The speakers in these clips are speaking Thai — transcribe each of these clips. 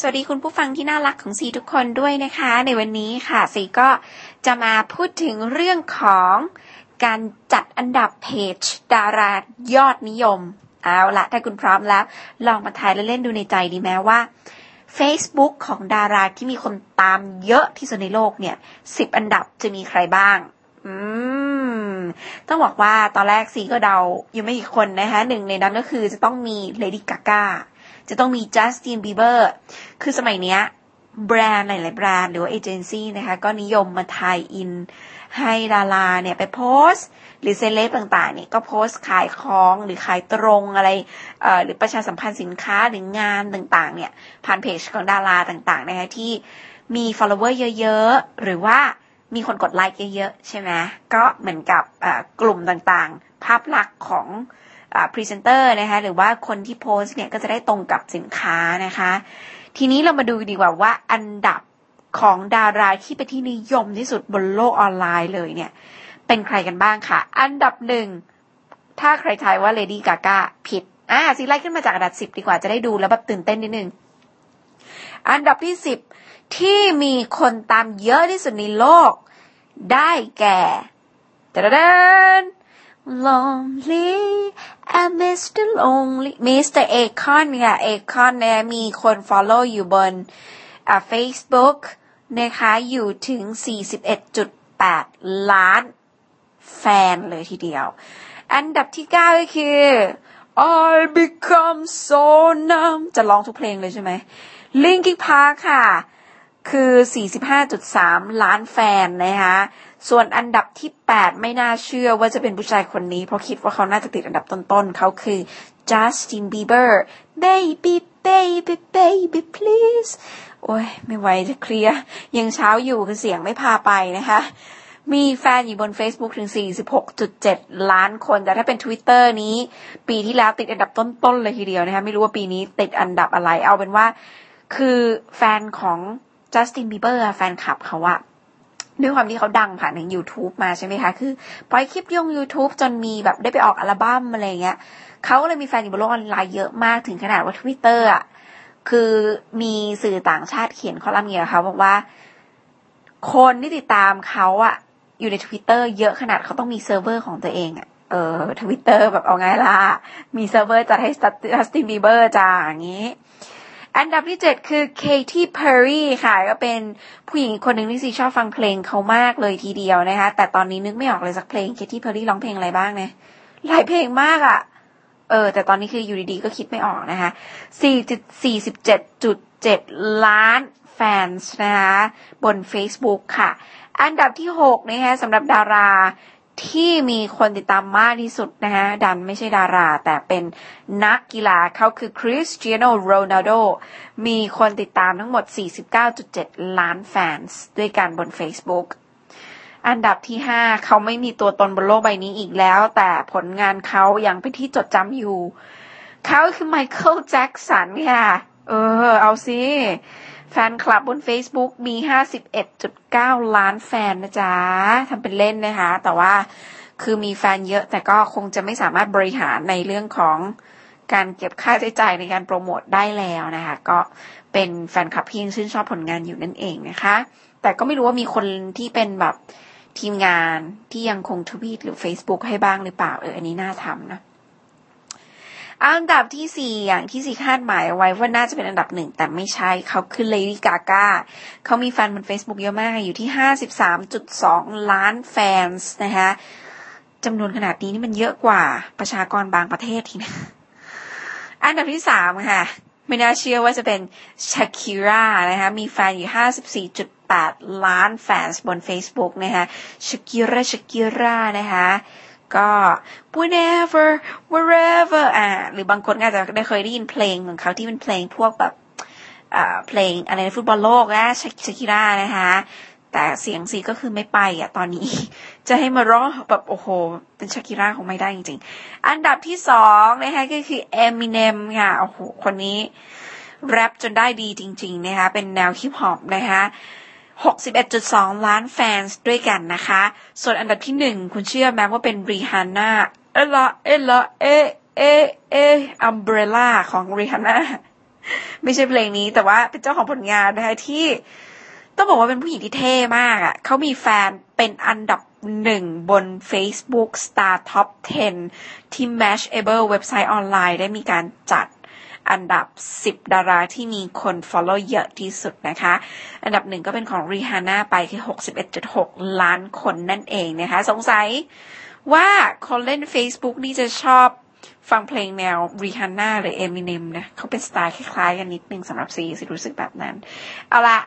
สวัสดีคุณผู้ฟังที่น่ารักของซีทุกคนด้วยนะคะ ในวันนี้ค่ะซีก็จะมาพูดถึงเรื่องของการจัดอันดับเพจดารายอดนิยม เอาละถ้าคุณพร้อมแล้ว ลองมาทายเล่นๆดูในใจดีไหมว่า Facebook ของดาราที่มีคนตามเยอะที่สุดในโลกเนี่ยสิบอันดับจะมีใครบ้าง อืม ต้องบอกว่าตอนแรกซีก็เดาอยู่ไม่กี่คนนะคะหนึ่งในนั้นก็คือจะต้องมีเลดี้กาก้า จะต้องมีจัสตินบีเบอร์คือสมัยเนี้ยแบรนด์หลาย ๆ แบรนด์หรือว่าเอเจนซี่นะคะ ก็นิยมมา tie-in ให้ดาราเนี่ยไปโพสต์ หรือเซเลบต่าง ๆ เนี่ยก็โพสต์ขายของหรือขายตรงอะไรเอ่อหรือประชาสัมพันธ์สินค้าหรืองานต่าง ๆ เนี่ย ผ่านเพจของดาราต่าง ๆ นะคะที่มี follower เยอะ ๆ หรือว่ามีคนกดไลค์เยอะ ๆ ใช่ไหมก็เหมือนกับกลุ่มต่าง ๆ ภาพลักษณ์ของ พรีเซนเตอร์นะคะหรือว่าคนที่โพสต์เนี่ยก็จะได้ตรงกับสินค้านะคะ ทีนี้เรามาดูดีกว่าว่าอันดับของดาราที่เป็นที่นิยมที่สุดบนโลกออนไลน์เลยเนี่ย เป็นใครกันบ้างค่ะ อันดับหนึ่ง ถ้าใครทายว่าเลดี้กากาผิดอ่าซีไล่ขึ้นมาจากอันดับสิบดีกว่าจะได้ดูแล้วแบบตื่นเต้นนิดนึง อันดับที่สิบที่มีคนตามเยอะที่สุดในโลก ได้แก่ดดน Lonely and Mr. Lonely Mr. Akon ค่ะ Akon เนี่ยมีคน follow อยู่บน Facebook นะคะอยู่ถึง 41.8 ล้านแฟนเลยทีเดียว อันดับที่ 9 ก็คือ I become so numb จะร้องทุกเพลงเลยใช่ไหม Linkin Park ค่ะ คือ 45.3 ล้านแฟนนะคะส่วนอันดับที่ 8 ไม่น่าเชื่อว่าจะเป็นผู้ชายคนนี้ เพราะคิดว่าเขาน่าจะติดอันดับต้นๆ เขาคือ Justin Bieber baby baby baby please โอ้ย ไม่ไหวจะเคลียร์ ยังเช้าอยู่คือเสียงไม่พาไปนะคะมีแฟนอยู่บน Facebook ถึง 46.7 ล้านคน แต่ถ้าเป็น Twitter นี้ ปีที่แล้วติดอันดับต้นๆเลยทีเดียวนะคะ ไม่รู้ว่าปีนี้ติดอันดับอะไร เอาเป็นว่า คือแฟนของ Justin Bieber แฟนคลับเขาอะด้วยความที่เขาดังผ่านทาง YouTube มาใช่ไหมคะ คือปล่อยคลิปลง YouTube จนมีแบบได้ไปออกอัลบั้มอะไรเงี้ยเขาก็เลยมีแฟนอยู่บนโลกออนไลน์เยอะมากถึงขนาดว่า Twitter อะคือมีสื่อต่างชาติเขียนคอลัมน์เงี้ยเขาบอกว่า คนที่ติดตามเขาอะ อยู่ใน Twitter เยอะขนาดเขาต้องมีเซิร์ฟเวอร์ของตัวเองอะเออทวิตเตอร์แบบเอาไงล่ะ มีเซิร์ฟเวอร์จัดให้จัสตินบีเบอร์จ้าอย่างนี้ อันดับที่เจ็ดคือ Katy Perry ค่ะ ก็เป็นผู้หญิงคนหนึ่งที่ซีชอบฟังเพลงเขามากเลยทีเดียวนะคะ แต่ตอนนี้นึกไม่ออกเลยสักเพลง Katy Perry ร้องเพลงอะไรบ้างเนี่ยหลายเพลงมากอะ่ะ เออ แต่ตอนนี้คืออยู่ดีๆ ก็คิดไม่ออกนะคะ 4.47.7 ล้านแฟนนะคะ บน Facebook ค่ะ อันดับที่ 6 นะคะสำหรับดารา ที่มีคนติดตามมากที่สุดนะคะดันไม่ใช่ดารา แต่เป็นนักกีฬาเขาคือคริสเตียโนโรนัลโดมีคนติดตามทั้งหมด 49.7 ล้านแฟนด้วยกันบน Facebook อันดับที่ 5 เขาไม่มีตัวตนบนโลกใบนี้อีกแล้ว แต่ผลงานเขายังเป็นที่จดจำอยู่ เขาคือไมเคิลแจ็กสันค่ะ เออ เอาสิแฟนคลับบน Facebook มี 51.9 ล้านแฟนนะจ๊ะทำเป็นเล่นนะคะ แต่ว่าคือมีแฟนเยอะ แต่ก็คงจะไม่สามารถบริหารในเรื่องของการเก็บค่าใช้จ่ายในการโปรโมทได้แล้วนะคะ ก็เป็นแฟนคลับที่ยังชื่นชอบผลงานอยู่นั่นเองนะคะ แต่ก็ไม่รู้ว่ามีคนที่เป็นแบบทีมงานที่ยังคงทวีตหรือ Facebook ให้บ้างหรือเปล่าเอออันนี้น่าทำนะ อันดับที่สี่อย่างที่ซีคาดหมายไว้ว่าน่าจะเป็นอันดับหนึ่งแต่ไม่ใช่เขาคือเลดี้กากาเขามีแฟนบน Facebook เยอะมากอยู่ที่ห้าสิบสามจุดสองล้านแฟนนะคะจำนวนขนาดนี้นี่มันเยอะกว่าประชากรบางประเทศทีนะอันดับที่สามค่ะ ไม่น่าเชื่อว่าจะเป็นชาคิร่านะคะมีแฟนอยู่ห้าสิบสี่จุดแปดล้านแฟนบน Facebook นะคะชาคิร่าชาคิร่านะคะ ก็ whenever wherever อ่าหรือบางคนอาจจะได้เคยได้ยินเพลงของเขาที่เป็นเพลงพวกแบบอ่าเพลงอะไรในฟุตบอลโลกนะชาคิร่านะคะแต่เสียงสีก็คือไม่ไปอะตอนนี้ จะให้มาร้องแบบโอ้โห เป็นชาคิร่าคงไม่ได้จริงๆ อันดับที่สองนะคะก็คือ Eminem ค่ะโอ้โหคนนี้แรปจนได้ดีจริง ๆ นะคะเป็นแนวฮิปฮอปนะคะ 61.2 ล้านแฟนด้วยกันนะคะ ส่วนอันดับที่หนึ่งคุณเชื่อไหมว่าเป็นรีฮาน่าเอละเอละเอเอเออัมเบรล่าของรีฮาน่าไม่ใช่เพลงนี้แต่ว่าเป็นเจ้าของผลงานนะคะที่ ต้องบอกว่าเป็นผู้หญิงที่เท่มากอะ่ะเขามีแฟนเป็นอันดับหนึ่งบน Facebook Star Top 10 ที่ Mashable เว็บไซต์ออนไลน์ได้มีการจัด อันดับ 10 ดาราที่มีคน follow เยอะที่สุดนะคะ อันดับหนึ่งก็เป็นของ Rihanna ไปคือ 61.6 ล้านคนนั่นเองนะคะ สงสัยว่าคนเล่น Facebook นี่จะชอบฟังเพลงแนว Rihanna หรือ Eminem นะเขาเป็นสไตล์คล้ายๆกันนิดนึงสำหรับซีสิรู้สึกแบบนั้น เอาละ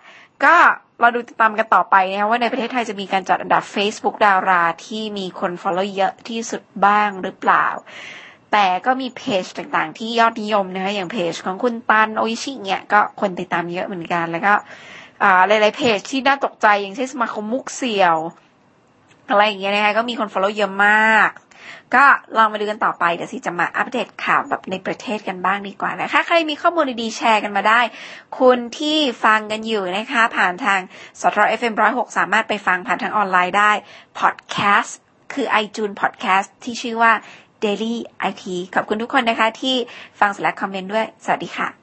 ก็เราดูติดตามกันต่อไปนะว่าในประเทศไทยจะมีการจัดอันดับ Facebook ดาราที่มีคน follow เยอะที่สุดบ้างหรือเปล่า แต่ก็มีเพจต่างๆ ที่ยอดนิยมนะคะอย่างเพจของคุณตันโออิชิเนี่ยก็คนติดตามเยอะเหมือนกัน แล้วก็หลายๆเพจที่น่าตกใจอย่างเช่นสมาคมมุกเสี่ยว อะไรอย่างเงี้ยนะคะก็มีคน follow เยอะมาก ก็ลองมาดูกันต่อไป เดี๋ยวสิจะมาอัปเดตข่าวแบบในประเทศกันบ้างดีกว่านะคะใครมีข้อมูลดีๆแชร์กันมาได้ คุณที่ฟังกันอยู่นะคะ ผ่านทางสตร FM 106สามารถไปฟังผ่านทางออนไลน์ได้พอดแคสต์คือ iTunes Podcast ที่ชื่อว่า Daily IT ขอบคุณทุกคนนะคะที่ฟังสและคอมเมนต์ด้วย สวัสดีค่ะ